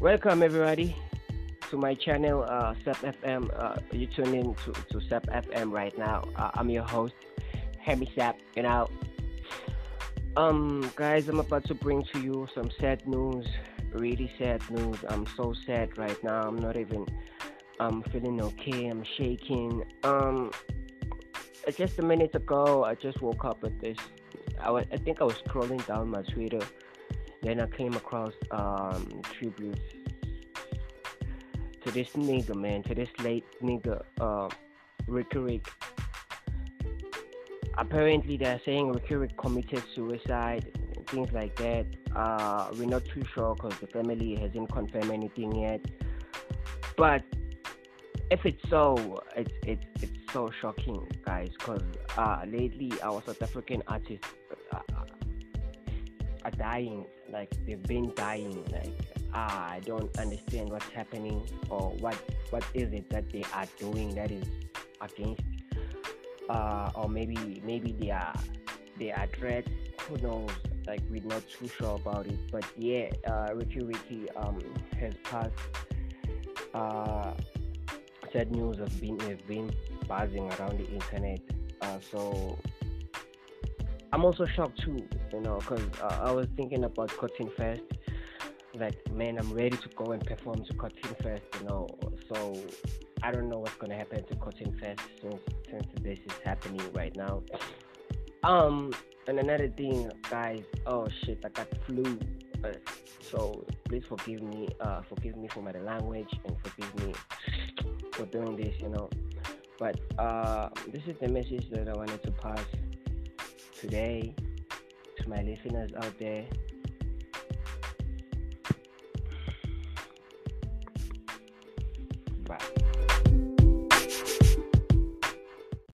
Welcome everybody to my channel uh, Sep FM. Uh, you tune in to, to Sep FM right now. Uh, I'm your host, Hemi Sap. You know, um, guys, I'm about to bring to you some sad news. Really sad news. I'm so sad right now. I'm not even. I'm feeling okay. I'm shaking. Um, just a minute ago, I just woke up with this. I, was, I think I was scrolling down my Twitter then I came across um, tributes to this nigga, man, to this late nigga, uh, Riky Rick. Apparently, they're saying Riky Rick committed suicide, things like that. Uh, we're not too sure because the family hasn't confirmed anything yet. But if it's so, it's it's it's so shocking, guys. Because uh, lately, our South African artists are dying like they've been dying like ah, i don't understand what's happening or what what is it that they are doing that is against uh, or maybe maybe they are they are threats who knows like we're not too sure about it. But yeah uh, Riky Ricky um has passed uh sad news have been have been buzzing around the internet. Uh, so I'm also shocked too, you know, because uh, I was thinking about Cotton Fest. Like, man, I'm ready to go and perform to Cotton Fest, you know. So I don't know what's gonna happen to Cotton Fest since since this is happening right now. Um, and another thing, guys. Oh shit, I got flu. Uh, so please forgive me. Uh, forgive me for my language and forgive me for doing this, you know. But uh, this is the message that I wanted to pass today to my listeners out there. Bye.